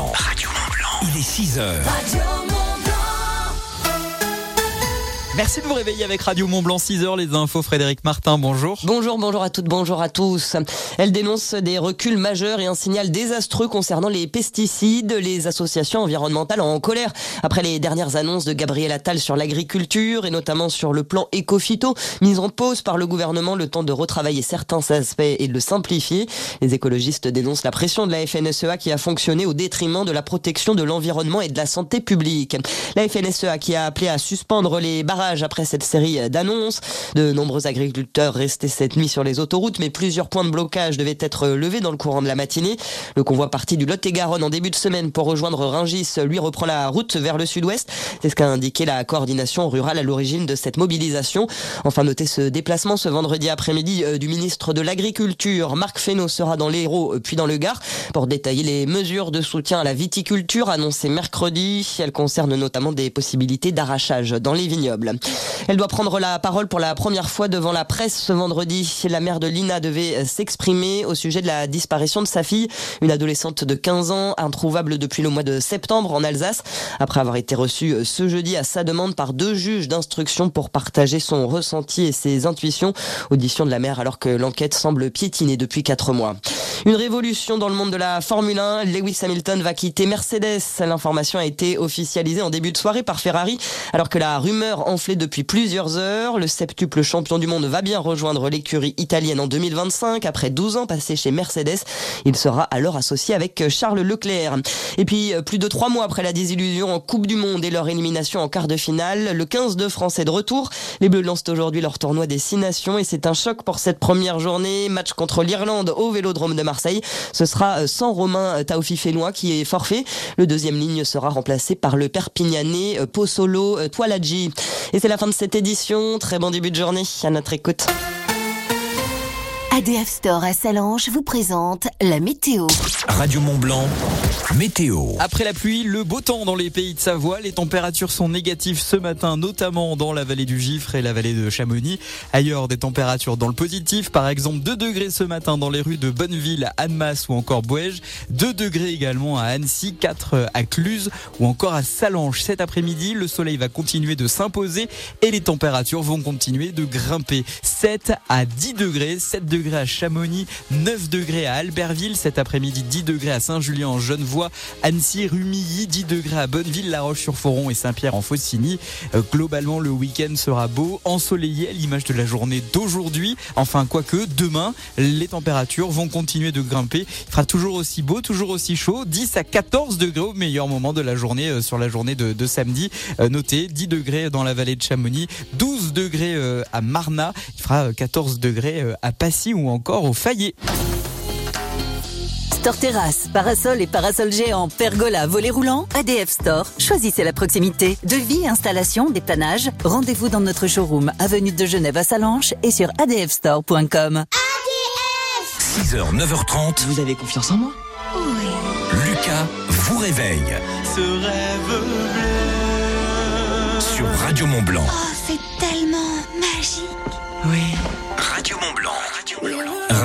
Blanc. Radio Mont Blanc. Il est 6 heures. Merci de vous réveiller avec Radio Mont Blanc 6h, les infos Frédéric Martin, bonjour. Bonjour, bonjour à toutes, bonjour à tous. Elle dénonce des reculs majeurs et un signal désastreux concernant les pesticides. Les associations environnementales en colère après les dernières annonces de Gabriel Attal sur l'agriculture et notamment sur le plan éco-phyto, mise en pause par le gouvernement le temps de retravailler certains aspects et de le simplifier. Les écologistes dénoncent la pression de la FNSEA qui a fonctionné au détriment de la protection de l'environnement et de la santé publique. La FNSEA qui a appelé à suspendre les barrages après cette série d'annonces. De nombreux agriculteurs restaient cette nuit sur les autoroutes, mais plusieurs points de blocage devaient être levés dans le courant de la matinée. Le convoi parti du Lot-et-Garonne en début de semaine pour rejoindre Ringis, lui reprend la route vers le sud-ouest. C'est ce qu'a indiqué la coordination rurale à l'origine de cette mobilisation. Enfin, notez ce déplacement ce vendredi après-midi euh, du ministre de l'Agriculture. Marc Fesneau sera dans l'Hérault euh, puis dans le Gard pour détailler les mesures de soutien à la viticulture annoncées mercredi. Elles concernent notamment des possibilités d'arrachage dans les vignobles. Elle doit prendre la parole pour la première fois devant la presse ce vendredi. La mère de Lina devait s'exprimer au sujet de la disparition de sa fille, une adolescente de 15 ans, introuvable depuis le mois de septembre en Alsace, après avoir été reçue ce jeudi à sa demande par deux juges d'instruction pour partager son ressenti et ses intuitions. Audition de la mère alors que l'enquête semble piétiner depuis quatre mois. Une révolution dans le monde de la Formule 1. Lewis Hamilton va quitter Mercedes. L'information a été officialisée en début de soirée par Ferrari alors que la rumeur enflait depuis plusieurs heures. Le septuple champion du monde va bien rejoindre l'écurie italienne en 2025. Après 12 ans passés chez Mercedes, il sera alors associé avec Charles Leclerc. Et puis, plus de trois mois après la désillusion en Coupe du Monde et leur élimination en quart de finale, le 15 de France est de retour. Les Bleus lancent aujourd'hui leur tournoi des Six Nations et c'est un choc pour cette première journée. Match contre l'Irlande au Vélodrome de Marseille. Ce sera sans Romain Taufi Félois qui est forfait. Le deuxième ligne sera remplacé par le Perpignanais Pozzolo Toiladji. Et c'est la fin de cette édition. Très bon début de journée à notre écoute. ADF Store à Salange vous présente la météo. Radio Mont Blanc, météo. Après la pluie, le beau temps dans les pays de Savoie. Les températures sont négatives ce matin, notamment dans la vallée du Gifre et la vallée de Chamonix. Ailleurs, des températures dans le positif. Par exemple, 2 degrés ce matin dans les rues de Bonneville, Annemasse ou encore Bouège. 2 degrés également à Annecy, 4 à Cluse ou encore à Salange. Cet après-midi, le soleil va continuer de s'imposer et les températures vont continuer de grimper. 7 à 10 degrés, 7 degrés à Chamonix, 9 degrés à Albertville, cet après-midi 10 degrés à Saint-Julien en Genevois, Annecy, Rumilly, 10 degrés à Bonneville, La Roche-sur-Foron et Saint-Pierre en Faucigny. Euh, globalement, le week-end sera beau, ensoleillé à l'image de la journée d'aujourd'hui. Enfin, quoique, demain, les températures vont continuer de grimper. Il fera toujours aussi beau, toujours aussi chaud, 10 à 14 degrés au meilleur moment de la journée euh, sur la journée de, samedi. Euh, notez, 10 degrés dans la vallée de Chamonix, 12 degrés à Marna, il fera 14 degrés à Passy ou encore au Fayet. Store terrasse, parasol et parasol géant, pergola, volet roulant, ADF Store. Choisissez la proximité. Devis, installation, dépannage. Rendez-vous dans notre showroom, avenue de Genève à Salanches et sur adfstore.com. ADF 6h, 9h30. Vous avez confiance en moi? Oui. Lucas vous réveille. Ce rêve bleu. Sur Radio Mont Blanc. Oh,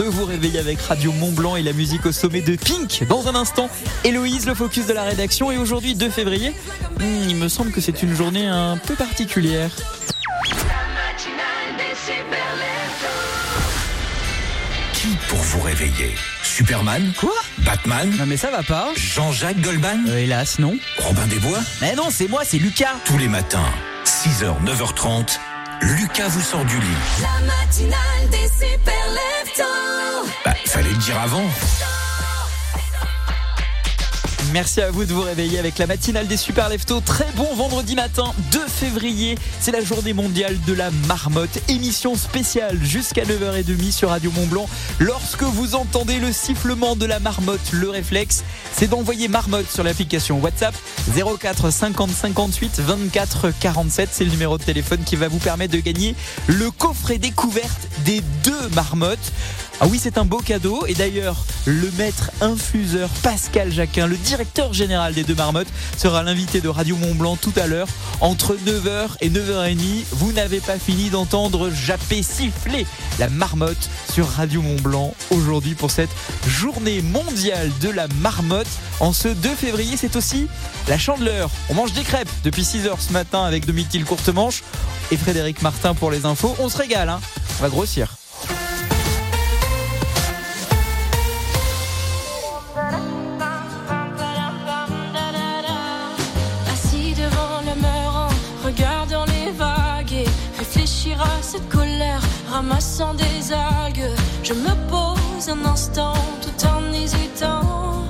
de vous réveiller avec Radio Mont Blanc et la musique au sommet de Pink. Dans un instant, Héloïse, le focus de la rédaction. Et aujourd'hui, 2 février, hmm, il me semble que c'est une journée un peu particulière. Qui pour vous réveiller? Superman? Quoi? Batman? Non mais ça va pas. Jean-Jacques Goldman? Euh, hélas, non. Robin des Bois? Mais non, c'est moi, c'est Lucas. Tous les matins, 6h, 9h30, Lucas vous sort du lit. La matinale des super. Bah, fallait le dire avant. Merci à vous de vous réveiller avec la matinale des Super Leftos. Très bon vendredi matin, 2 février. C'est la journée mondiale de la marmotte. Émission spéciale jusqu'à 9h30 sur Radio Mont Blanc. Lorsque vous entendez le sifflement de la marmotte, le réflexe, c'est d'envoyer marmotte sur l'application WhatsApp 04 50 58 24 47. C'est le numéro de téléphone qui va vous permettre de gagner le coffret découverte des deux marmottes. Ah oui, c'est un beau cadeau. Et d'ailleurs, le maître infuseur Pascal Jacquin, le directeur général des deux marmottes, sera l'invité de Radio Mont Blanc tout à l'heure. Entre 9h et 9h30, vous n'avez pas fini d'entendre japper siffler la marmotte sur Radio Mont Blanc aujourd'hui pour cette journée mondiale de la marmotte. En ce 2 février, c'est aussi la chandeleur. On mange des crêpes depuis 6h ce matin avec Domitil Courtemanche et Frédéric Martin pour les infos. On se régale, hein on va grossir. Cette colère, ramassant des algues. Je me pose un instant tout en hésitant.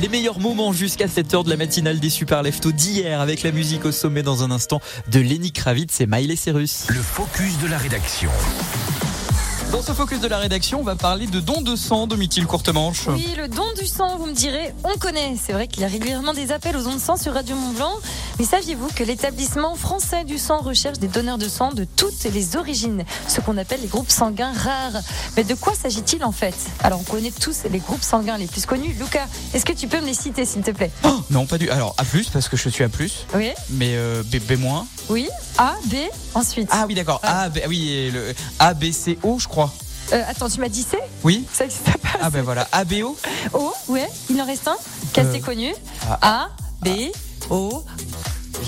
Les meilleurs moments jusqu'à cette heure de la matinale des Super Leftos d'hier avec la musique au sommet dans un instant de Lenny Kravitz et Miley Cyrus. Le focus de la rédaction. Dans ce focus de la rédaction, on va parler de don de sang de Mithil Courtemanche. Oui, le don du sang, vous me direz, on connaît. C'est vrai qu'il y a régulièrement des appels aux dons de sang sur Radio Mont Blanc. Mais saviez-vous que l'établissement français du sang recherche des donneurs de sang de toutes les origines, ce qu'on appelle les groupes sanguins rares? Mais de quoi s'agit-il en fait? Alors, on connaît tous les groupes sanguins les plus connus. Lucas, est-ce que tu peux me les citer, s'il te plaît? Oh, non, pas du. Alors A parce que je suis A+, Oui, mais euh, B, B-. oui. A, B, ensuite. Ah oui, d'accord. A, B, oui, et le A, B, C, O, je crois. Euh, attends, tu m'as dit C Oui. Ça existe pas. Ah ben voilà. A, B, O. O, ouais, il en reste un. Qu'est-ce Euh, que c'est connu ah. A, B, O.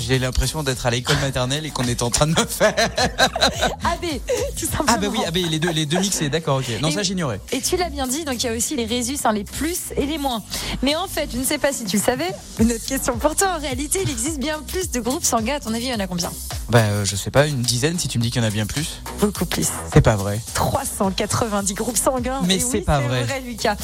J'ai l'impression d'être à l'école maternelle et qu'on est en train de me faire. AB, tout simplement. Ah bah oui, les deux, les deux mixés, d'accord, ok. Non, Et- ça j'ignorais. Et tu l'as bien dit, donc il y a aussi les résus, hein, les plus et les moins. Mais en fait, je ne sais pas si tu le savais, une autre question pour toi. En réalité, il existe bien plus de groupes sanguins. À ton avis, il y en a combien? Bah euh, je sais pas, une dizaine si tu me dis qu'il y en a bien plus. Beaucoup plus. C'est pas vrai. 390 groupes sanguins. Mais c'est oui, pas vrai. Lucas.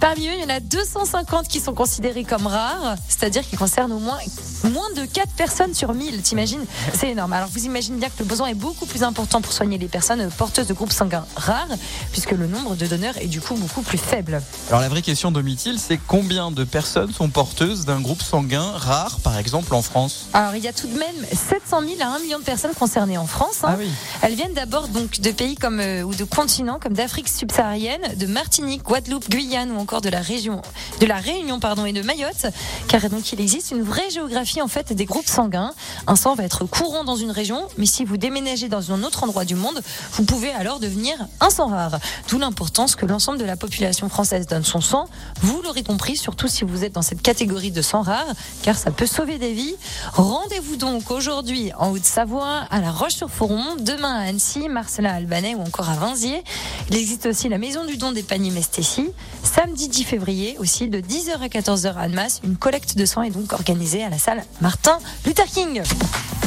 Parmi eux, il y en a 250 qui sont considérés comme rares, c'est-à-dire qu'ils concernent au moins moins de 4 personnes sur 1000. T'imagines C'est énorme. Alors vous imaginez bien que le besoin est beaucoup plus important pour soigner les personnes porteuses de groupes sanguins rares, puisque le nombre de donneurs est du coup beaucoup plus faible. Alors la vraie question Domitil, c'est combien de personnes sont porteuses d'un groupe sanguin rare, par exemple en France Alors il y a tout de même 700 000 à 1 million de personnes concernées en France. hein. Ah oui. Elles viennent d'abord donc de pays comme euh, ou de continents comme d'Afrique subsaharienne, de Martinique, Guadeloupe, Guyane ou encore de la région de la Réunion pardon et de Mayotte, car donc il existe une vraie géographie en fait des groupes sanguins. Un sang va être courant dans une région, mais si vous déménagez dans un autre endroit du monde, vous pouvez alors devenir un sang rare. D'où l'importance que l'ensemble de la population française donne son sang. Vous l'aurez compris, surtout si vous êtes dans cette catégorie de sang rare, car ça peut sauver des vies. Rendez-vous donc aujourd'hui en Haute-Savoie, à La Roche-sur-Foron, demain à Annecy, Marcella Albanais ou encore à Vinziers. Il existe aussi la Maison du Don des Paniers Mestécy. Samedi 10 février aussi, de 10h à 14h à Annemasse, une collecte de sang est donc organisée à la salle Martin Luther King.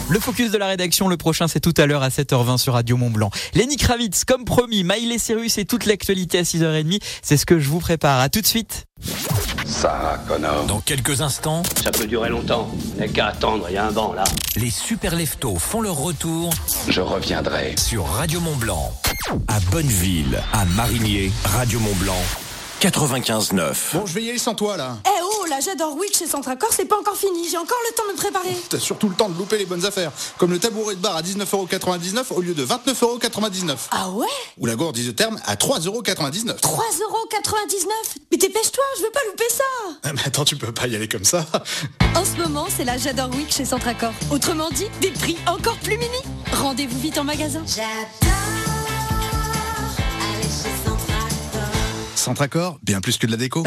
Le focus de la rédaction, le prochain, c'est tout à l'heure à 7h20 sur Radio Mont Blanc. Lenny Kravitz, comme promis, Miley Cyrus et toute l'actualité à 6h30, c'est ce que je vous prépare. À tout de suite. Ça, Connor. Dans quelques instants, Ça peut durer longtemps. N'est qu'à attendre, il y a un banc là. les super leftos font leur retour Je reviendrai. sur Radio Mont Blanc. À Bonneville, à Marigné, Radio Mont Blanc, 95.9. Bon, je vais y aller sans toi là. Eh oh, là j'adore Wick chez Centracor, c'est pas encore fini, j'ai encore le temps de me préparer. T'as surtout le temps de louper les bonnes affaires. Comme le tabouret de bar à 19,99€ au lieu de 29,99€. Ah ouais? Ou la gourde isotherme à 3,99€. 3,99€ Mais dépêche-toi, je veux pas louper ça Ah, mais attends, tu peux pas y aller comme ça. En ce moment, c'est la J'adore Week chez Centracor. Autrement dit, des prix encore plus mini. Rendez-vous vite en magasin. Centracor, bien plus que de la déco.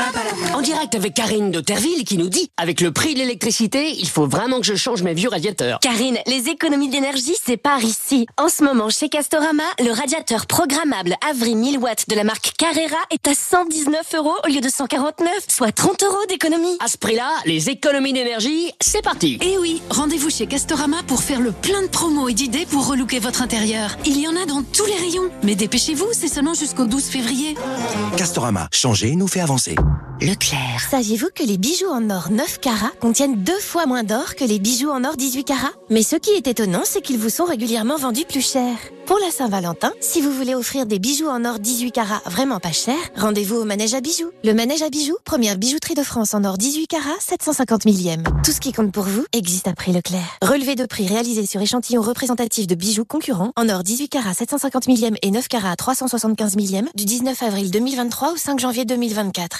En direct avec Karine de Terville qui nous dit Avec le prix de l'électricité, il faut vraiment que je change mes vieux radiateurs. Karine, les économies d'énergie, c'est par ici. En ce moment, chez Castorama, le radiateur programmable Avri 1000 watts de la marque Carrera est à 119 euros au lieu de 149, soit 30 euros d'économie. À ce prix-là, les économies d'énergie, c'est parti Eh oui, rendez-vous chez Castorama pour faire le plein de promos et d'idées pour relooker votre intérieur. Il y en a dans tous les rayons. Mais dépêchez-vous, c'est seulement jusqu'au 12 février. Castorama, changer nous fait avancer. Leclerc. Saviez-vous que les bijoux en or 9 carats contiennent deux fois moins d'or que les bijoux en or 18 carats? Mais ce qui est étonnant, c'est qu'ils vous sont régulièrement vendus plus cher. Pour la Saint-Valentin, si vous voulez offrir des bijoux en or 18 carats vraiment pas cher, rendez-vous au Manège à bijoux. Le Manège à bijoux, première bijouterie de France en or 18 carats, 750 millième. Tout ce qui compte pour vous existe à prix Leclerc. Relevé de prix réalisé sur échantillon représentatif de bijoux concurrents en or 18 carats 750 millième et 9 carats 375 millième du 19 avril 2023 au 5 janvier 2024.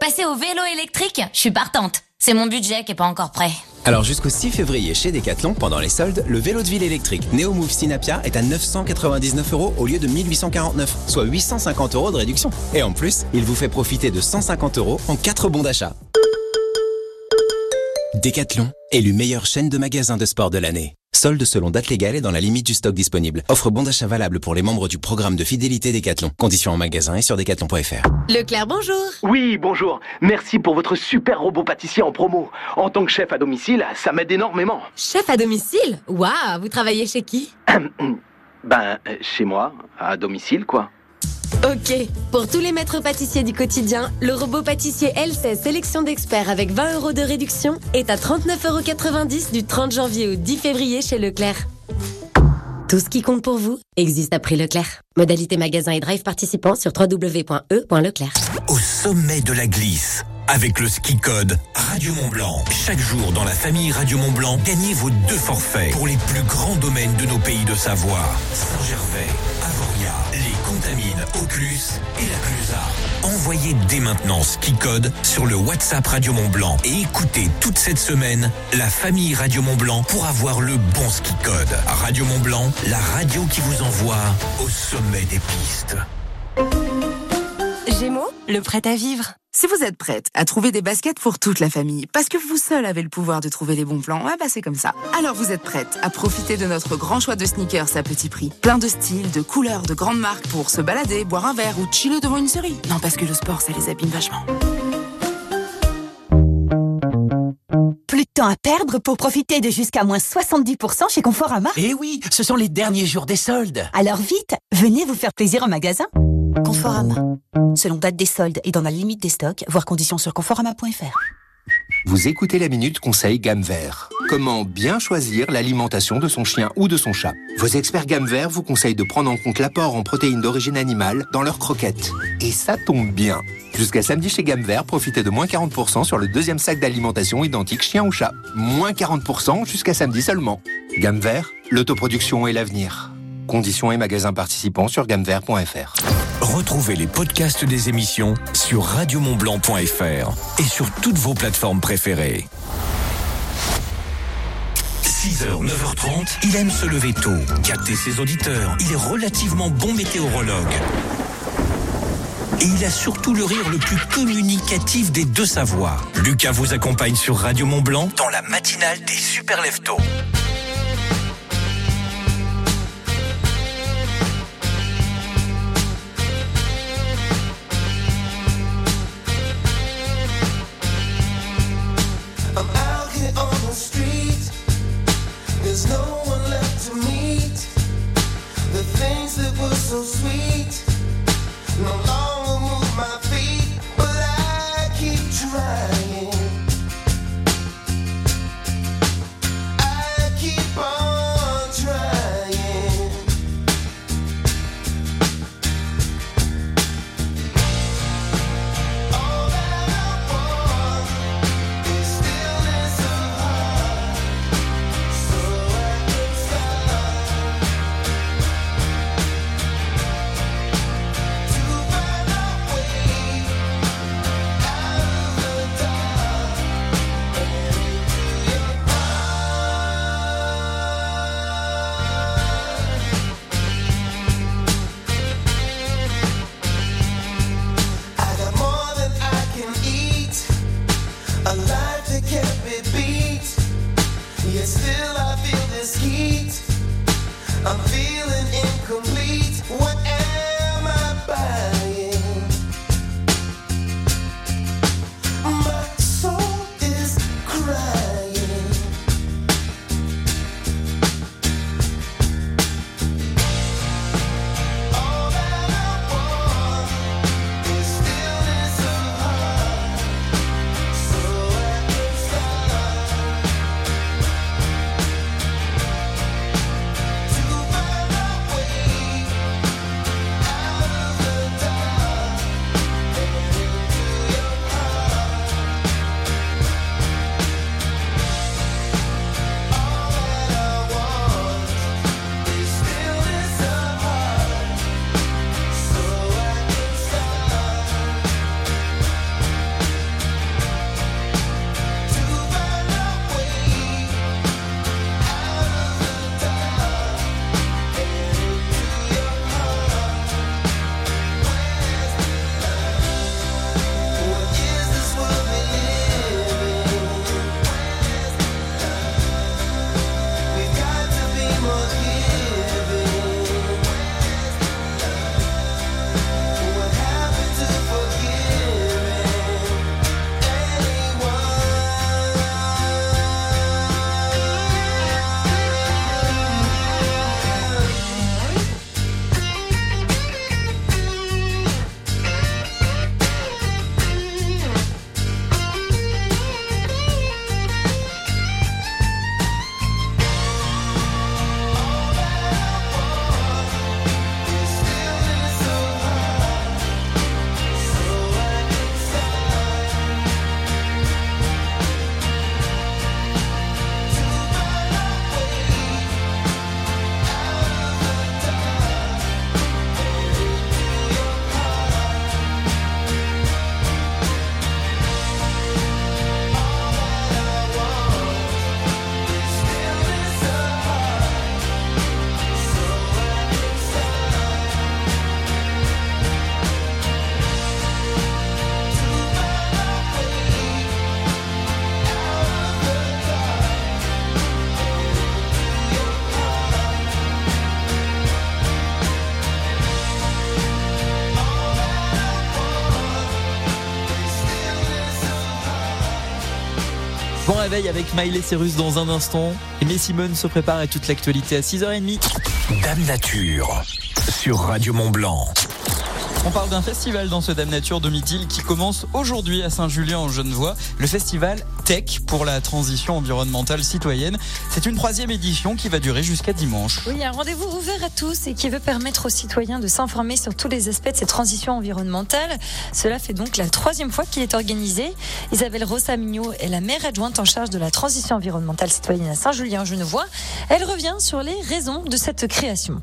Passer au vélo électrique Je suis partante. C'est mon budget qui est pas encore prêt. Alors jusqu'au 6 février chez Decathlon, pendant les soldes, le vélo de ville électrique Neo Move Synapia est à 999 euros au lieu de 1849, soit 850 euros de réduction. Et en plus, il vous fait profiter de 150 euros en 4 bons d'achat. Decathlon, élu meilleure chaîne de magasins de sport de l'année. Solde selon date légale et dans la limite du stock disponible. Offre bon d'achat valable pour les membres du programme de fidélité Decathlon. Conditions en magasin et sur decathlon.fr. Leclerc, bonjour. Oui, bonjour. Merci pour votre super robot pâtissier en promo. En tant que chef à domicile, ça m'aide énormément. Chef à domicile? Waouh, vous travaillez chez qui? Ben, chez moi, à domicile, quoi. Ok, pour tous les maîtres pâtissiers du quotidien, le robot pâtissier L16 sélection d'experts avec 20 euros de réduction est à 39,90 euros du 30 janvier au 10 février chez Leclerc. Tout ce qui compte pour vous existe à prix Leclerc. Modalité magasin et drive participants sur www.e.leclerc. Au sommet de la glisse. Avec le ski code Radio Mont Blanc. Chaque jour dans la famille Radio Mont Blanc, gagnez vos deux forfaits pour les plus grands domaines de nos pays de Savoie. Saint-Gervais, Avoria, Auclus et la Clusaz. Envoyez dès maintenant ski code sur le WhatsApp Radio Mont Blanc et écoutez toute cette semaine la famille Radio Mont Blanc pour avoir le bon ski code. Radio Mont Blanc, la radio qui vous envoie au sommet des pistes. Gémeaux, le prêt à vivre. Si vous êtes prête à trouver des baskets pour toute la famille, parce que vous seul avez le pouvoir de trouver les bons plans, ah bah c'est comme ça. Alors vous êtes prête à profiter de notre grand choix de sneakers à petit prix. Plein de styles, de couleurs, de grandes marques pour se balader, boire un verre ou chiller devant une série. Non, parce que le sport, ça les abîme vachement. Plus de temps à perdre pour profiter de jusqu'à moins 70% chez Conforama. Eh oui, ce sont les derniers jours des soldes. Alors vite, venez vous faire plaisir en magasin. Conforama. Selon date des soldes et dans la limite des stocks, voir conditions sur conforama.fr. Vous écoutez la Minute Conseil Gamme Vert. Comment bien choisir l'alimentation de son chien ou de son chat? Vos experts Gamme Vert vous conseillent de prendre en compte l'apport en protéines d'origine animale dans leurs croquettes. Et ça tombe bien Jusqu'à samedi chez Gamme Vert, profitez de moins 40% sur le deuxième sac d'alimentation identique chien ou chat. Moins 40% jusqu'à samedi seulement. Gamme Vert, l'autoproduction et l'avenir. Conditions et magasins participants sur gammevert.fr. Retrouvez les podcasts des émissions sur radiomontblanc.fr et sur toutes vos plateformes préférées. 6h, 9h30, il aime se lever tôt, capter ses auditeurs. Il est relativement bon météorologue. Et il a surtout le rire le plus communicatif des deux savoirs. Lucas vous accompagne sur Radio Mont Blanc dans la matinale des super leftos. So sweet. No réveil avec Miley Cyrus dans un instant. Et Simone se prépare à toute l'actualité à 6h30. Dame Nature sur Radio Mont Blanc. On parle d'un festival dans ce Dame Nature de Midi qui commence aujourd'hui à Saint-Julien en Genevois. Le festival Tech pour la transition environnementale citoyenne. C'est une troisième édition qui va durer jusqu'à dimanche. Oui, un rendez-vous ouvert à tous et qui veut permettre aux citoyens de s'informer sur tous les aspects de cette transition environnementale. Cela fait donc la troisième fois qu'il est organisé. Isabelle Rossa-Mignot est la maire adjointe en charge de la transition environnementale citoyenne à Saint-Julien en Genevois. Elle revient sur les raisons de cette création.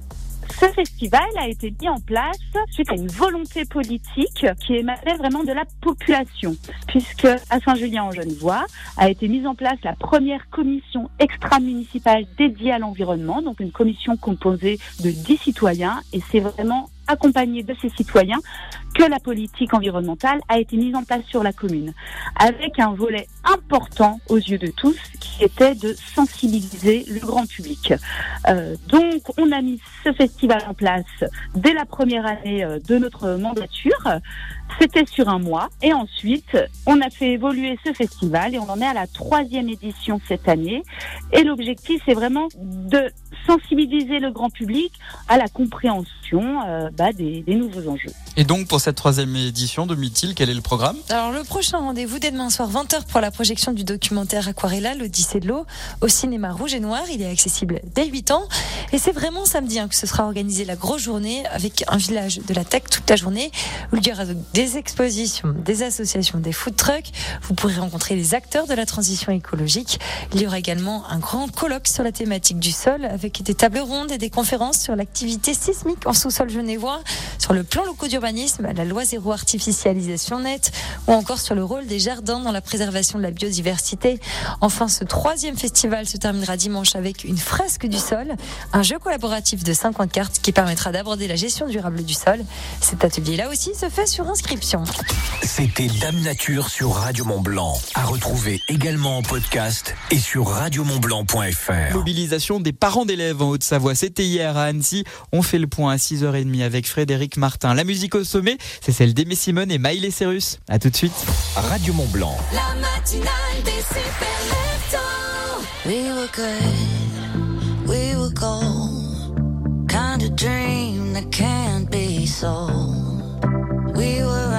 Ce festival a été mis en place suite à une volonté politique qui émanait vraiment de la population, puisque à Saint-Julien-en-Genevois a été mise en place la première commission extra-municipale dédiée à l'environnement, donc une commission composée de 10 citoyens, et c'est vraiment accompagné de ces citoyens que la politique environnementale a été mise en place sur la commune, avec un volet important aux yeux de tous, qui était de sensibiliser le grand public. Euh, donc, on a mis ce festival en place dès la première année euh, de notre mandature. C'était sur un mois, et ensuite, on a fait évoluer ce festival, et on en est à la troisième édition cette année. Et l'objectif, c'est vraiment de sensibiliser le grand public à la compréhension euh, bah, des, nouveaux enjeux. Cette troisième édition de Mythil, quel est le programme? Alors le prochain rendez-vous dès demain soir 20h pour la projection du documentaire Aquarella, l'Odyssée de l'eau, au cinéma Rouge et Noir. Il est accessible dès 8 ans. Et c'est vraiment samedi hein, que ce sera organisé la grosse journée avec un village de la tech toute la journée où il y aura des expositions, des associations, des food trucks. Vous pourrez rencontrer les acteurs de la transition écologique. Il y aura également un grand colloque sur la thématique du sol avec des tables rondes et des conférences sur l'activité sismique en sous-sol genevois, sur le plan locaux d'urbanisme, la loi zéro artificialisation nette ou encore sur le rôle des jardins dans la préservation de la biodiversité. Enfin, ce troisième festival se terminera dimanche avec une fresque du sol, un jeu collaboratif de 50 cartes qui permettra d'aborder la gestion durable du sol. Cet atelier-là aussi se fait sur inscription. C'était Dame Nature sur Radio Mont Blanc. À retrouver également en podcast et sur radiomontblanc.fr. Mobilisation des parents d'élèves en Haute-Savoie. C'était hier à Annecy. On fait le point à 6h30 avec Frédéric Martin. La musique au sommet, c'est celle d'Aimé Simone et Miley Cyrus. À tout de suite. Radio Mont Blanc. La matinale des super We were good, we were gold. Kind of dream that can't be sold. We were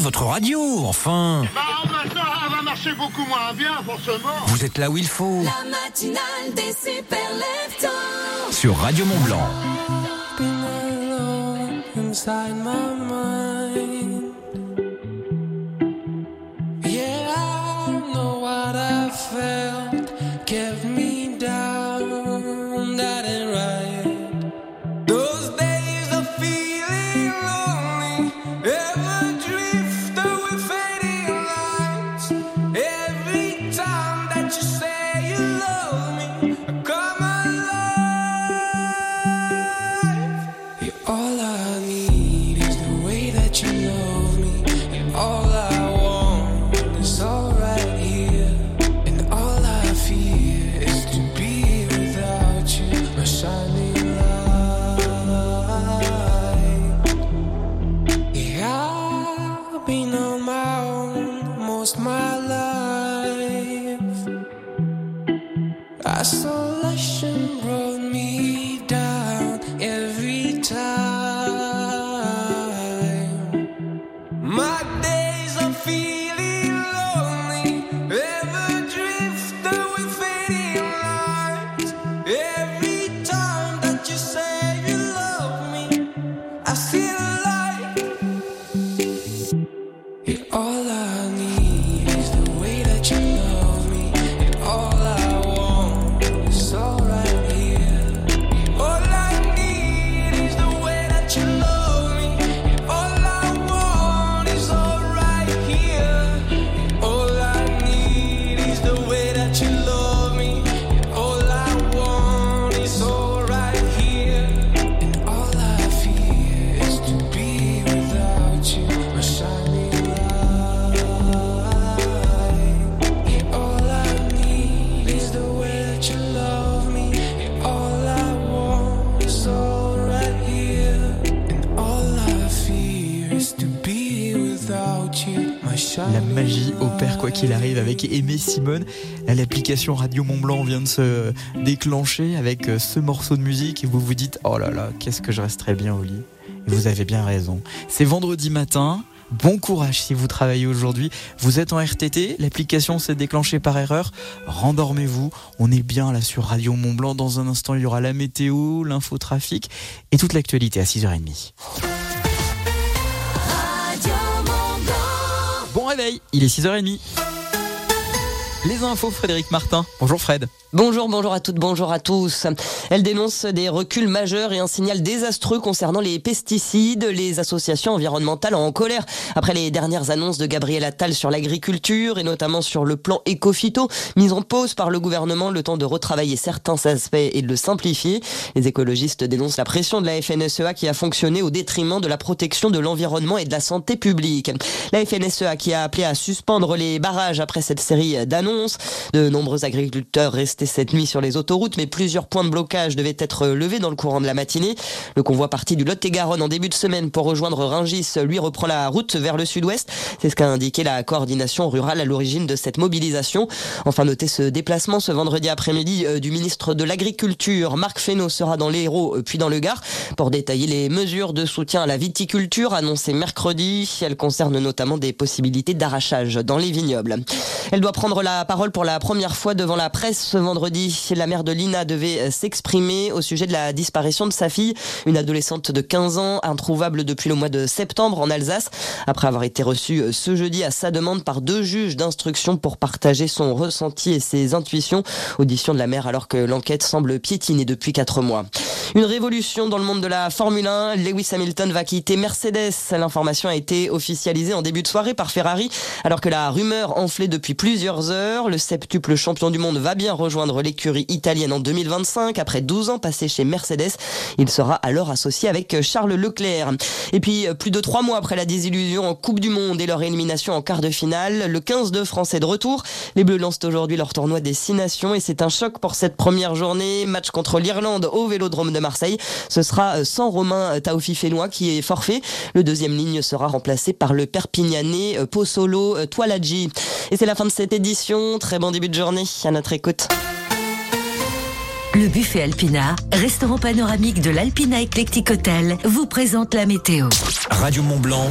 de votre radio, enfin Bah maintenant, elle va marcher beaucoup moins bien, forcément. Vous êtes là où il faut, La matinale des super sur Radio Mont Blanc. Aimé Simone. L'application Radio Mont Blanc vient de se déclencher avec euh, ce morceau de musique et vous vous dites oh là là qu'est-ce que je resterais bien au lit. Et vous avez bien raison. C'est vendredi matin. Bon courage si vous travaillez aujourd'hui. Vous êtes en RTT, l'application s'est déclenchée par erreur. Rendormez-vous. On est bien là sur Radio Mont Blanc. Dans un instant, il y aura la météo, l'infotrafic et toute l'actualité à 6h30. Radio Mont Blanc. Bon réveil, il est 6h30. Les infos, Frédéric Martin. Bonjour Fred. Bonjour, bonjour à toutes, bonjour à tous. Elle dénonce des reculs majeurs et un signal désastreux concernant les pesticides. Les associations environnementales en colère après les dernières annonces de Gabriel Attal sur l'agriculture et notamment sur le plan éco-phyto mis en pause par le gouvernement le temps de retravailler certains aspects et de le simplifier. Les écologistes dénoncent la pression de la FNSEA qui a fonctionné au détriment de la protection de l'environnement et de la santé publique. La FNSEA qui a appelé à suspendre les barrages après cette série d'annonces. De nombreux agriculteurs restaient cette nuit sur les autoroutes, mais plusieurs points de blocage devaient être levés dans le courant de la matinée. Le convoi parti du Lot-et-Garonne en début de semaine pour rejoindre Ringis, lui reprend la route vers le sud-ouest. C'est ce qu'a indiqué la coordination rurale à l'origine de cette mobilisation. Enfin, notez ce déplacement ce vendredi après-midi euh, du ministre de l'Agriculture. Marc Fesneau sera dans l'Hérault euh, puis dans le Gard pour détailler les mesures de soutien à la viticulture annoncées mercredi. Elles concernent notamment des possibilités d'arrachage dans les vignobles. Elle doit prendre la parole pour la première fois devant la presse ce vendredi. La mère de Lina devait s'exprimer au sujet de la disparition de sa fille, une adolescente de 15 ans, introuvable depuis le mois de septembre en Alsace, après avoir été reçue ce jeudi à sa demande par deux juges d'instruction pour partager son ressenti et ses intuitions. Audition de la mère alors que l'enquête semble piétiner depuis quatre mois. Une révolution dans le monde de la Formule 1. Lewis Hamilton va quitter Mercedes. L'information a été officialisée en début de soirée par Ferrari, alors que la rumeur enflait depuis plusieurs heures. Le septuple champion du monde va bien rejoindre l'écurie italienne en 2025. Après 12 ans passés chez Mercedes, il sera alors associé avec Charles Leclerc. Et puis, plus de trois mois après la désillusion en Coupe du Monde et leur élimination en quart de finale, le 15 de français de retour. Les Bleus lancent aujourd'hui leur tournoi des Six Nations et c'est un choc pour cette première journée. Match contre l'Irlande au Vélodrome de Marseille. Ce sera sans Romain Taofi Fénois qui est forfait. Le deuxième ligne sera remplacé par le Perpignanais Pozzolo Toiladji. Et c'est la fin de cette édition. Très bon début de journée à notre écoute. Le buffet Alpina, restaurant panoramique de l'Alpina Eclectic Hotel, vous présente la météo. Radio Mont Blanc,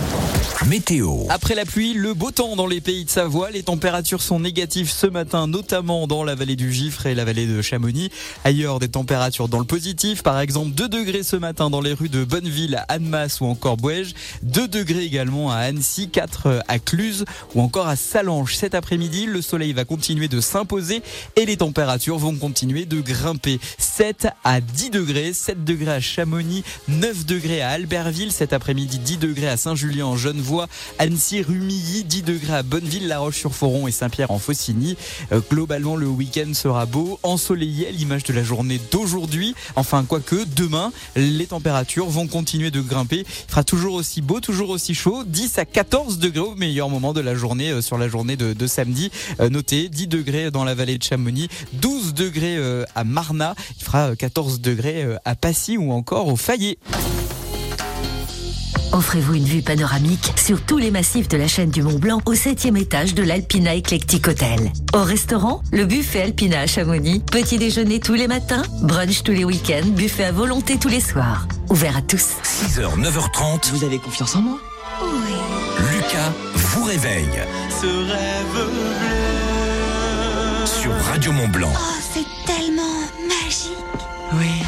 météo. Après la pluie, le beau temps dans les pays de Savoie. Les températures sont négatives ce matin, notamment dans la vallée du Gifre et la vallée de Chamonix. Ailleurs, des températures dans le positif. Par exemple, 2 degrés ce matin dans les rues de Bonneville, à Annemasse ou encore Bouège. 2 degrés également à Annecy, 4 à Cluse ou encore à Salange. Cet après-midi, le soleil va continuer de s'imposer et les températures vont continuer de grimper. 7 à 10 degrés, 7 degrés à Chamonix, 9 degrés à Albertville cet après-midi, 10 degrés à Saint-Julien en Genevois, Annecy, Rumilly, 10 degrés à Bonneville, La Roche-sur-Foron et Saint-Pierre en Faucigny. Euh, globalement, le week-end sera beau, ensoleillé à l'image de la journée d'aujourd'hui. Enfin, quoique, demain, les températures vont continuer de grimper. Il fera toujours aussi beau, toujours aussi chaud, 10 à 14 degrés au meilleur moment de la journée, euh, sur la journée de, samedi. Euh, notez, 10 degrés dans la vallée de Chamonix, 12 degrés à Il fera euh, 14 degrés euh, à Passy ou encore au Fayet. Offrez-vous une vue panoramique sur tous les massifs de la chaîne du Mont Blanc au 7 étage de l'Alpina Eclectic Hotel. Au restaurant, le buffet Alpina à Chamonix. Petit déjeuner tous les matins, brunch tous les week-ends, buffet à volonté tous les soirs. Ouvert à tous. 6h, 9h30. Vous avez confiance en moi? Lucas vous réveille Ce rêve bleu. sur Radio Mont Blanc. Oh, magique. Oui.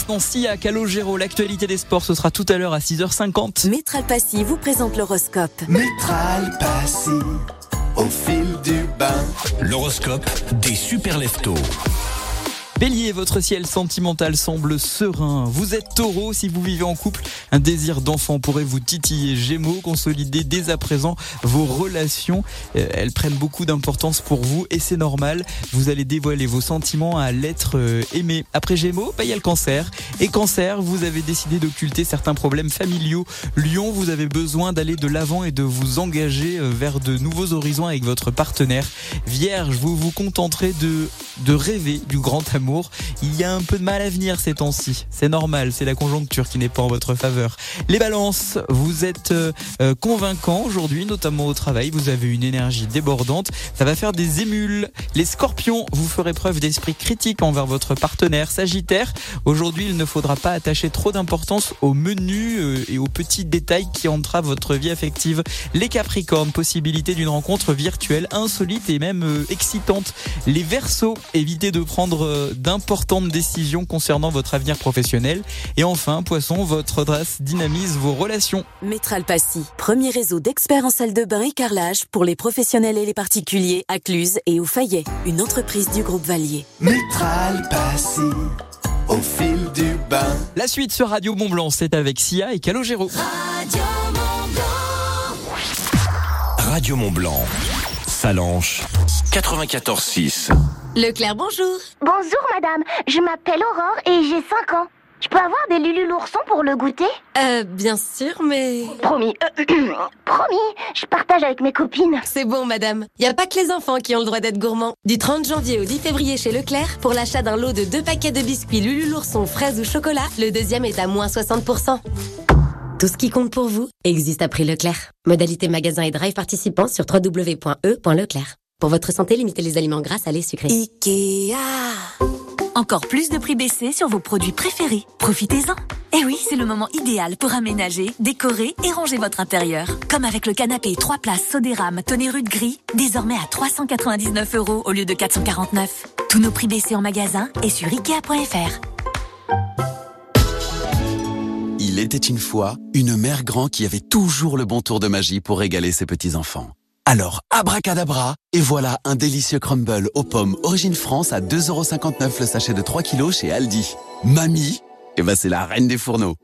Un instant, Sia Calogero, l'actualité des sports, ce sera tout à l'heure à 6h50. Métral Passy vous présente l'horoscope. Métral Passy, au fil du bain. L'horoscope des super leftos. Bélier, votre ciel sentimental semble serein. Vous êtes taureau, si vous vivez en couple, un désir d'enfant pourrait vous titiller. Gémeaux, consolidez dès à présent vos relations. Euh, elles prennent beaucoup d'importance pour vous et c'est normal. Vous allez dévoiler vos sentiments à l'être euh, aimé. Après Gémeaux, bah, il y a le cancer. Et cancer, vous avez décidé d'occulter certains problèmes familiaux. Lion, vous avez besoin d'aller de l'avant et de vous engager euh, vers de nouveaux horizons avec votre partenaire. Vierge, vous vous contenterez de, de rêver du grand amour. Il y a un peu de mal à venir ces temps-ci. C'est normal, c'est la conjoncture qui n'est pas en votre faveur. Les balances, vous êtes euh, euh, convaincants aujourd'hui, notamment au travail. Vous avez une énergie débordante. Ça va faire des émules. Les scorpions, vous ferez preuve d'esprit critique envers votre partenaire. Sagittaire, aujourd'hui, il ne faudra pas attacher trop d'importance aux menus euh, et aux petits détails qui entravent votre vie affective. Les capricornes, possibilité d'une rencontre virtuelle insolite et même euh, excitante. Les versos, évitez de prendre d'importantes décisions concernant votre avenir professionnel. Et enfin, poisson, votre audace dynamise vos relations. Métral Passy, premier réseau d'experts en salle de bain et carrelage pour les professionnels et les particuliers à Cluse et au Fayet, une entreprise du groupe Valier. Métral Passy, au fil du bain. La suite sur Radio Mont Blanc, c'est avec Sia et Calogero. Radio Mont Blanc. Salanche 94.6. Leclerc, bonjour. Bonjour madame, je m'appelle Aurore et j'ai 5 ans. Je peux avoir des Lulu l'ourson pour le goûter? Euh, bien sûr, mais... Promis, euh, promis, je partage avec mes copines. C'est bon, madame. Il n'y a pas que les enfants qui ont le droit d'être gourmands. Du 30 janvier au 10 février chez Leclerc, pour l'achat d'un lot de deux paquets de biscuits Lulu l'ourson fraises ou chocolat, le deuxième est à moins 60%. Tout ce qui compte pour vous existe à prix Leclerc. Modalité magasin et drive participants sur www.e.leclerc. Pour votre santé, limitez les aliments gras, salés, sucrés. Ikea Encore plus de prix baissés sur vos produits préférés. Profitez-en Eh oui, c'est le moment idéal pour aménager, décorer et ranger votre intérieur. Comme avec le canapé 3 places Sodéram Tonnerud Gris, désormais à 399 euros au lieu de 449. Tous nos prix baissés en magasin et sur Ikea.fr. Il était une fois une mère grand qui avait toujours le bon tour de magie pour régaler ses petits-enfants. Alors, abracadabra, et voilà un délicieux crumble aux pommes origine France à 2,59€ le sachet de 3 kilos chez Aldi. Mamie, eh ben c'est la reine des fourneaux.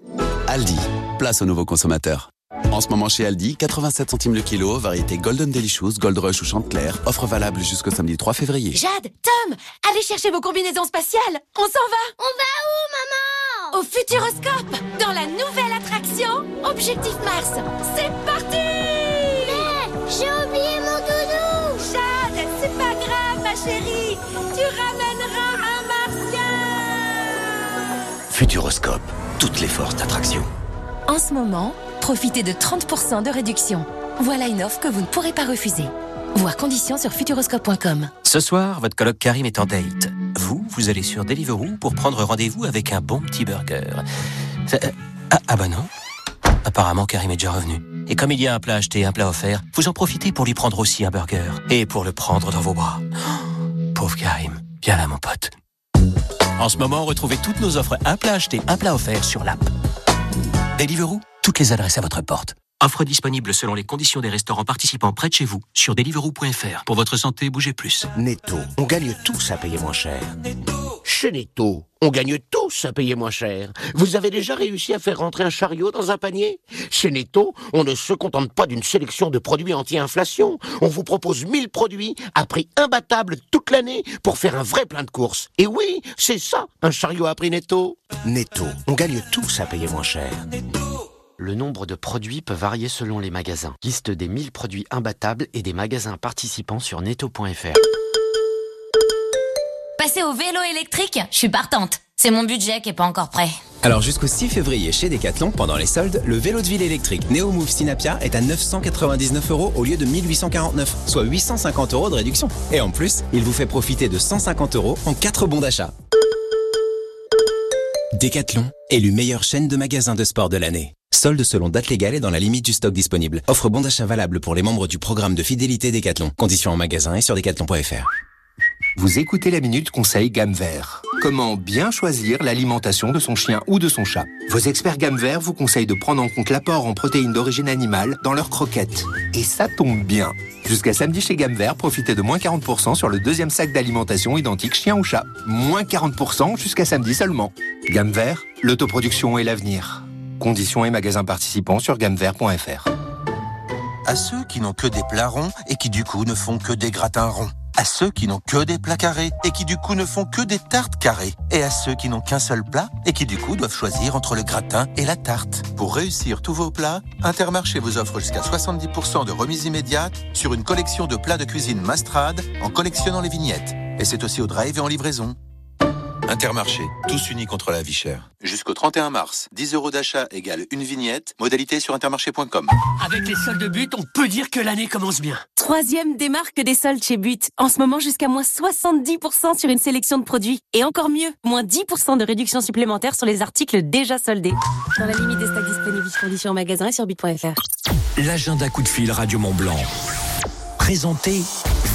Aldi, place aux nouveaux consommateurs. En ce moment chez Aldi, 87 centimes le kilo, variété Golden Delicious, Gold Rush ou Chanteclair, offre valable jusqu'au samedi 3 février. Jade, Tom, allez chercher vos combinaisons spatiales. On s'en va. On va où, maman? Au Futuroscope, dans la nouvelle attraction Objectif Mars. C'est parti J'ai oublié mon doudou Jade, c'est pas grave, ma chérie. Tu ramèneras un martien. Futuroscope, toutes les forces d'attraction. En ce moment, profitez de 30% de réduction. Voilà une offre que vous ne pourrez pas refuser. Voir conditions sur futuroscope.com. Ce soir, votre coloc Karim est en date. Vous, vous allez sur Deliveroo pour prendre rendez-vous avec un bon petit burger. Ça- euh, Ah, ah bah non. Apparemment, Karim est déjà revenu. Et comme il y a un plat acheté, un plat offert, vous en profitez pour lui prendre aussi un burger. Et pour le prendre dans vos bras. Oh, pauvre Karim. Viens là, mon pote. En ce moment, retrouvez toutes nos offres un plat acheté, un plat offert sur l'app. Deliveroo, toutes les adresses à votre porte. Offre disponible selon les conditions des restaurants participants près de chez vous sur deliveroo.fr. Pour votre santé, bougez plus. Netto, on gagne tous à payer moins cher. Chez Netto, on gagne tous à payer moins cher. Vous avez déjà réussi à faire rentrer un chariot dans un panier? Chez Netto, on ne se contente pas d'une sélection de produits anti-inflation. On vous propose 1000 produits à prix imbattable toute l'année pour faire un vrai plein de courses. Et oui, c'est ça, un chariot à prix Netto. Netto, on gagne tous à payer moins cher. Le nombre de produits peut varier selon les magasins. Liste des 1000 produits imbattables et des magasins participants sur netto.fr. Passer au vélo électrique Je suis partante. C'est mon budget qui est pas encore prêt. Alors jusqu'au 6 février chez Decathlon, pendant les soldes, le vélo de ville électrique Neo Move Synapia est à 999 euros au lieu de 1849, soit 850 euros de réduction. Et en plus, il vous fait profiter de 150 euros en 4 bons d'achat. Decathlon, élu meilleure chaîne de magasins de sport de l'année. Solde selon date légale et dans la limite du stock disponible. Offre bon d'achat valable pour les membres du programme de fidélité Decathlon. Conditions en magasin et sur decathlon.fr. Vous écoutez la Minute Conseil Gamme Vert. Comment bien choisir l'alimentation de son chien ou de son chat? Vos experts Gamme Vert vous conseillent de prendre en compte l'apport en protéines d'origine animale dans leurs croquettes. Et ça tombe bien Jusqu'à samedi chez Gamme Vert, profitez de moins 40% sur le deuxième sac d'alimentation identique chien ou chat. Moins 40% jusqu'à samedi seulement. Gamme Vert, l'autoproduction et l'avenir. Conditions et magasins participants sur gammevert.fr. À ceux qui n'ont que des plats ronds et qui du coup ne font que des gratins ronds. À ceux qui n'ont que des plats carrés et qui du coup ne font que des tartes carrées. Et à ceux qui n'ont qu'un seul plat et qui du coup doivent choisir entre le gratin et la tarte. Pour réussir tous vos plats, Intermarché vous offre jusqu'à 70% de remise immédiate sur une collection de plats de cuisine Mastrade en collectionnant les vignettes. Et c'est aussi au drive et en livraison. Intermarché, tous unis contre la vie chère. Jusqu'au 31 mars, 10 euros d'achat égale une vignette. Modalité sur intermarché.com. Avec les soldes de but, on peut dire que l'année commence bien. Troisième des marques des soldes chez But. En ce moment, jusqu'à moins 70% sur une sélection de produits. Et encore mieux, moins 10% de réduction supplémentaire sur les articles déjà soldés. Dans la limite des stocks disponibles, conditions en magasin et sur but.fr. L'agenda coup de fil Radio Mont Blanc. Présentez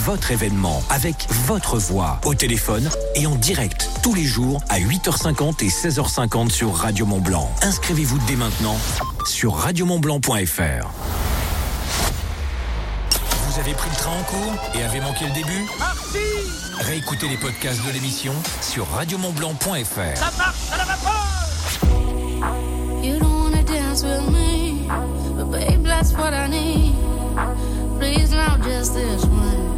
votre événement avec votre voix au téléphone et en direct tous les jours à 8h50 et 16h50 sur Radio Mont Blanc. Inscrivez-vous dès maintenant sur radiomontblanc.fr. Vous avez pris le train en cours et avez manqué le début? Réécoutez les podcasts de l'émission sur radiomontblanc.fr. Ça marche à la vapeur You don't wanna dance with me But babe, that's what I need Please now just this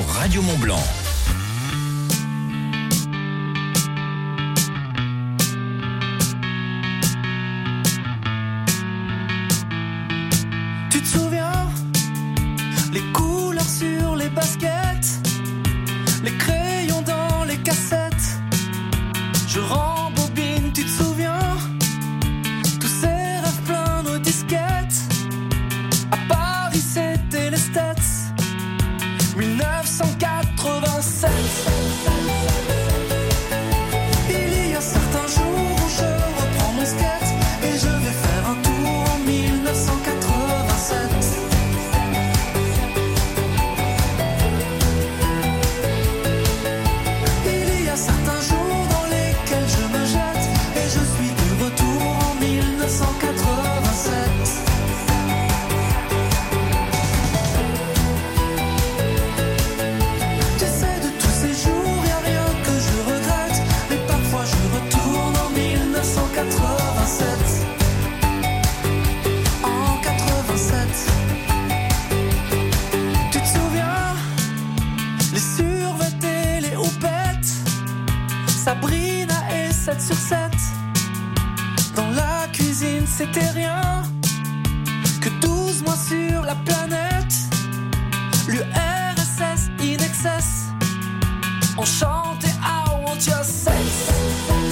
Radio Mont Blanc. Sabrina est 7 sur 7. Dans la cuisine, c'était rien que 12 mois sur la planète. L'URSS in excess, on chantait I want your sex.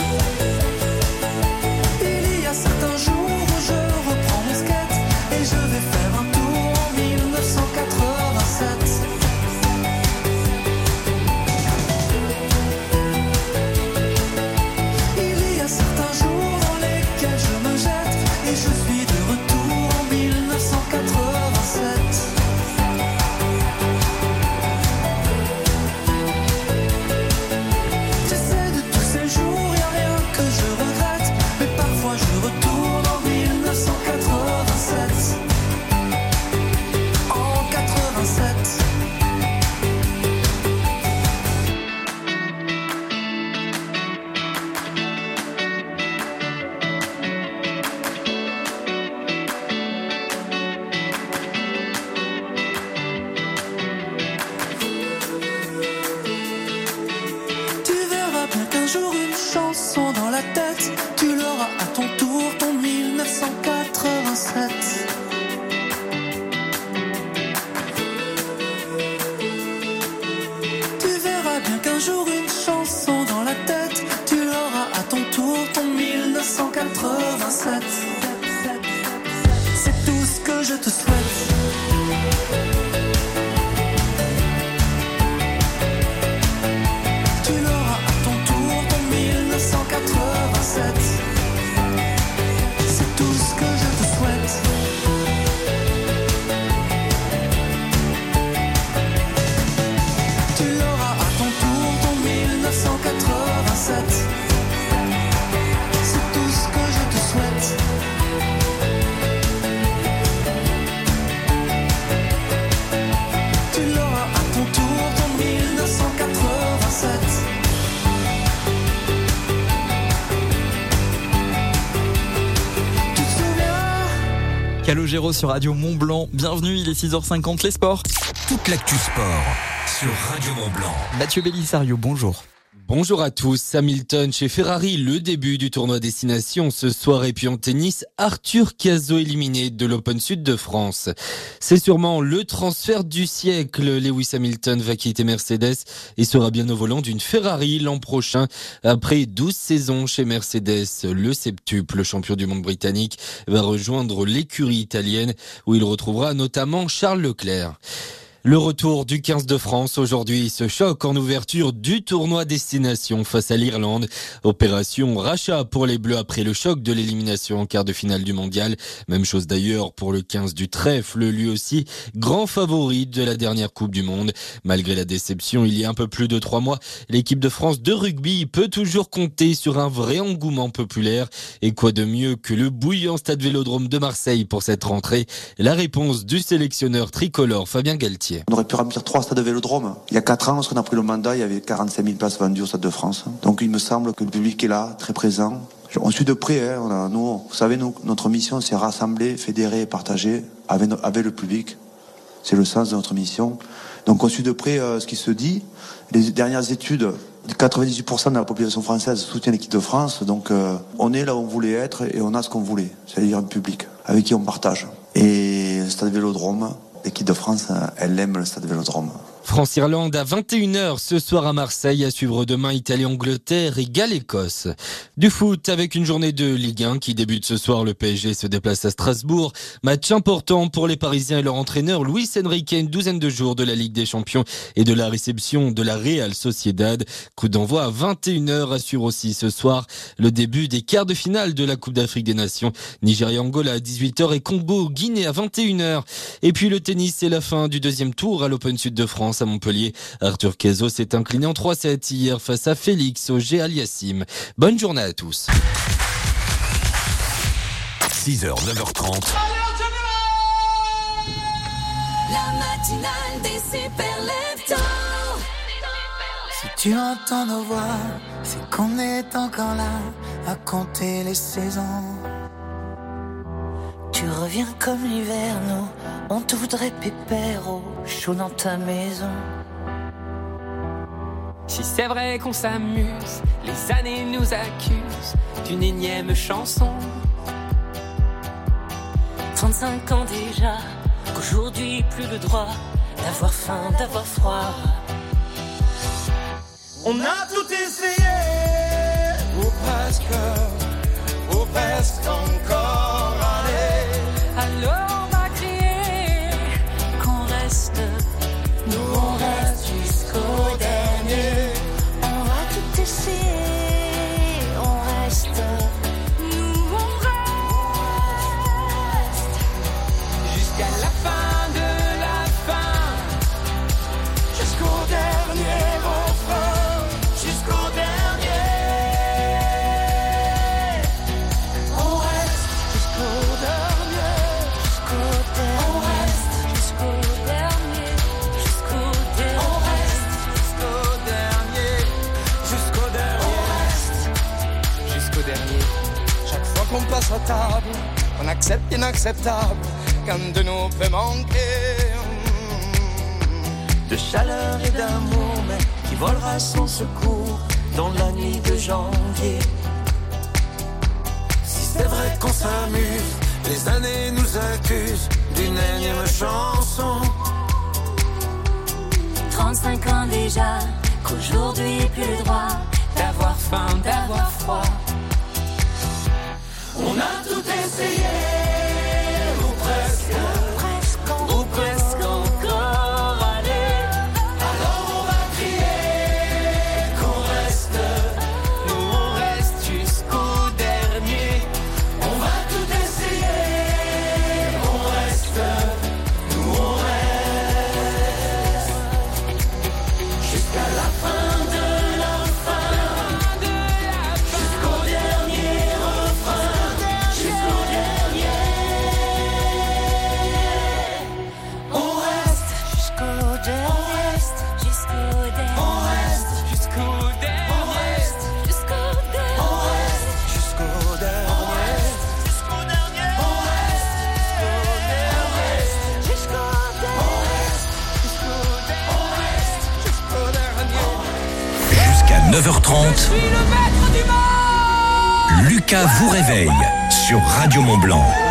Sur Radio Mont Blanc. Bienvenue, il est 6h50, les sports. Toute l'actu sport sur Radio Mont Blanc. Mathieu Bellisario, bonjour. Bonjour à tous. Hamilton chez Ferrari, le début du tournoi destination ce soir et puis en tennis, Arthur Cazot éliminé de l'Open Sud de France. C'est sûrement le transfert du siècle. Lewis Hamilton va quitter Mercedes et sera bien au volant d'une Ferrari l'an prochain. Après 12 saisons chez Mercedes, le septuple champion du monde britannique va rejoindre l'écurie italienne où il retrouvera notamment Charles Leclerc. Le retour du 15 de France aujourd'hui, ce choc en ouverture du tournoi destination face à l'Irlande. Opération rachat pour les Bleus après le choc de l'élimination en quart de finale du mondial. Même chose d'ailleurs pour le 15 du trèfle, lui aussi grand favori de la dernière Coupe du Monde. Malgré la déception il y a un peu plus de trois mois, l'équipe de France de rugby peut toujours compter sur un vrai engouement populaire. Et quoi de mieux que le bouillant stade Vélodrome de Marseille pour cette rentrée? La réponse du sélectionneur tricolore Fabien Galtier. On aurait pu remplir trois stades de vélodrome. Il y a quatre ans, lorsqu'on a pris le mandat, il y avait 45 000 places vendues au Stade de France. Donc il me semble que le public est là, très présent. On suit de près. Hein. Vous savez, notre mission, c'est rassembler, fédérer et partager avec le public. C'est le sens de notre mission. Donc on suit de près euh, ce qui se dit. Les dernières études, 98% de la population française soutient l'équipe de France. Donc euh, on est là où on voulait être et on a ce qu'on voulait, c'est-à-dire un public avec qui on partage. Et le stade Vélodrome, l'équipe de France, elle aime le stade Vélodrome. France-Irlande à 21h ce soir à Marseille, à suivre demain Italie-Angleterre et Galles-Écosse. Du foot avec une journée de Ligue 1 qui débute ce soir. Le PSG se déplace à Strasbourg. Match important pour les Parisiens et leur entraîneur Luis Enrique, une douzaine de jours de la Ligue des Champions et de la réception de la Real Sociedad. Coup d'envoi à 21h assure aussi ce soir le début des quarts de finale de la Coupe d'Afrique des Nations. Nigeria-Angola à 18h et Congo-Guinée à 21h. Et puis le tennis, c'est la fin du deuxième tour à l'Open Sud de France à Montpellier. Arthur Cazot s'est incliné en 3-7 hier face à Félix Auger Aliassime. Bonne journée à tous. 6h, 9h30. La matinale des super Si tu entends nos voix, c'est qu'on est encore là à compter les saisons. Tu reviens comme l'hiver, nous, on te voudrait pépère au chaud dans ta maison. Si c'est vrai qu'on s'amuse, les années nous accusent d'une énième chanson. 35 ans déjà, qu'aujourd'hui plus le droit d'avoir faim, d'avoir froid. On a tout essayé, ou presque, ou presque encore. c'est inacceptable quand de nous peut manquer de chaleur et d'amour, mais qui volera son secours dans la nuit de janvier. Si c'est vrai qu'on s'amuse, les années nous accusent d'une énième chanson. 35 ans déjà, qu'aujourd'hui plus le droit d'avoir faim, d'avoir froid. On a tout essayé. Yes. 9h30. Lucas vous réveille sur Radio Mont Blanc.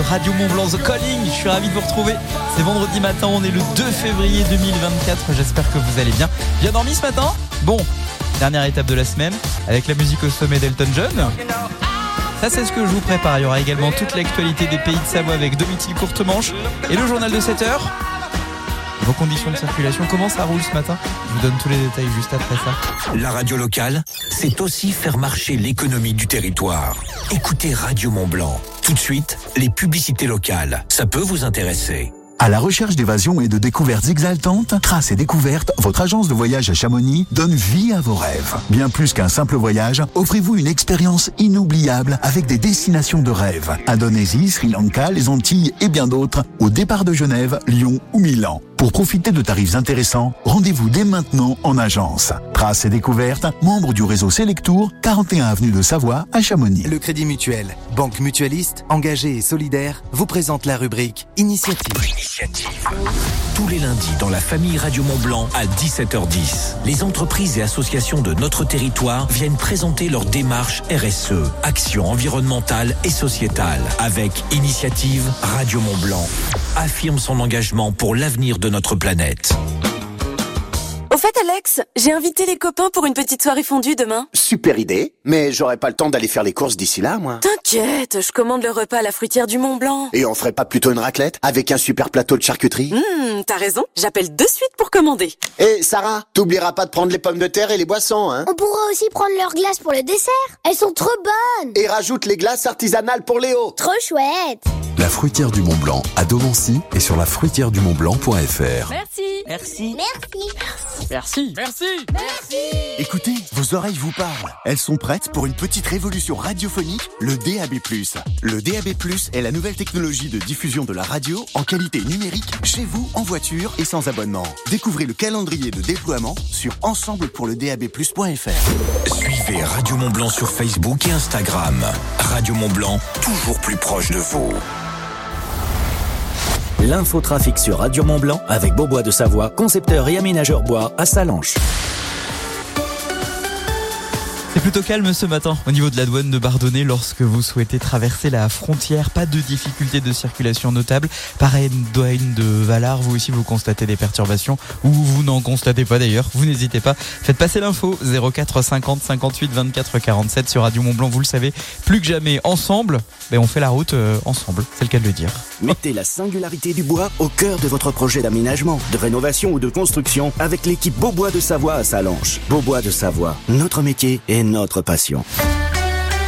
Radio Mont Blanc The Calling. Je suis ravi de vous retrouver. C'est vendredi matin, on est le 2 février 2024. J'espère que vous allez bien. Bien dormi ce matin Bon, dernière étape de la semaine avec la musique au sommet d'Elton John. Ça, c'est ce que je vous prépare. Il y aura également toute l'actualité des pays de Savoie avec Domitil Courtemanche et le journal de 7 heures. Vos conditions de circulation, comment ça roule ce matin? Je vous donne tous les détails juste après ça. La radio locale, c'est aussi faire marcher l'économie du territoire. Écoutez Radio Mont Blanc. Tout de suite, les publicités locales. Ça peut vous intéresser. À la recherche d'évasion et de découvertes exaltantes, Traces et Découvertes, votre agence de voyage à Chamonix, donne vie à vos rêves. Bien plus qu'un simple voyage, offrez-vous une expérience inoubliable avec des destinations de rêve. Indonésie, Sri Lanka, les Antilles et bien d'autres, au départ de Genève, Lyon ou Milan. Pour profiter de tarifs intéressants, rendez-vous dès maintenant en agence. Traces et Découvertes, membre du réseau Selectour, 41 avenue de Savoie à Chamonix. Le Crédit Mutuel, banque mutualiste, engagée et solidaire, vous présente la rubrique Initiative. Tous les lundis dans la famille Radio Mont Blanc à 17h10, les entreprises et associations de notre territoire viennent présenter leur démarche RSE, action environnementale et sociétale, avec Initiative Radio Mont Blanc. Affirme son engagement pour l'avenir de notre planète. Au fait, Alex, j'ai invité les copains pour une petite soirée fondue demain. Super idée, mais j'aurai pas le temps d'aller faire les courses d'ici là, moi. T'inquiète, je commande le repas à la fruitière du Mont Blanc. Et on ferait pas plutôt une raclette avec un super plateau de charcuterie? Hum, t'as raison, j'appelle de suite pour commander. Et Sarah, t'oublieras pas de prendre les pommes de terre et les boissons, hein? On pourra aussi prendre leurs glaces pour le dessert. Elles sont trop bonnes. Et rajoute les glaces artisanales pour Léo. Trop chouette. La fruitière du Mont Blanc à Domancy et sur la fruitière du Mont Blanc.fr. Merci. Merci. Merci. Merci. Merci. Écoutez, vos oreilles vous parlent. Elles sont prêtes pour une petite révolution radiophonique, le DAB+. Le DAB+, est la nouvelle technologie de diffusion de la radio en qualité numérique chez vous, en voiture et sans abonnement. Découvrez le calendrier de déploiement sur ensemblepourledabplus.fr. Suivez Radio Mont Blanc sur Facebook et Instagram. Radio Mont Blanc, toujours plus proche de vous. L'infotrafic sur Radio Mont Blanc avec Beaubois de Savoie, concepteur et aménageur bois à Salanches. Plutôt calme ce matin au niveau de la douane de Bardonnay lorsque vous souhaitez traverser la frontière. Pas de difficultés de circulation notables. Pareil, douane de Valar, vous aussi vous constatez des perturbations ou vous n'en constatez pas d'ailleurs. Vous n'hésitez pas. Faites passer l'info 04 50 58 24 47 sur Radio Mont Blanc. Vous le savez, plus que jamais ensemble, ben on fait la route euh, ensemble. C'est le cas de le dire. Mettez la singularité du bois au cœur de votre projet d'aménagement, de rénovation ou de construction avec l'équipe Beaubois de Savoie à Salanches. Beaubois de Savoie, notre métier et notre passion.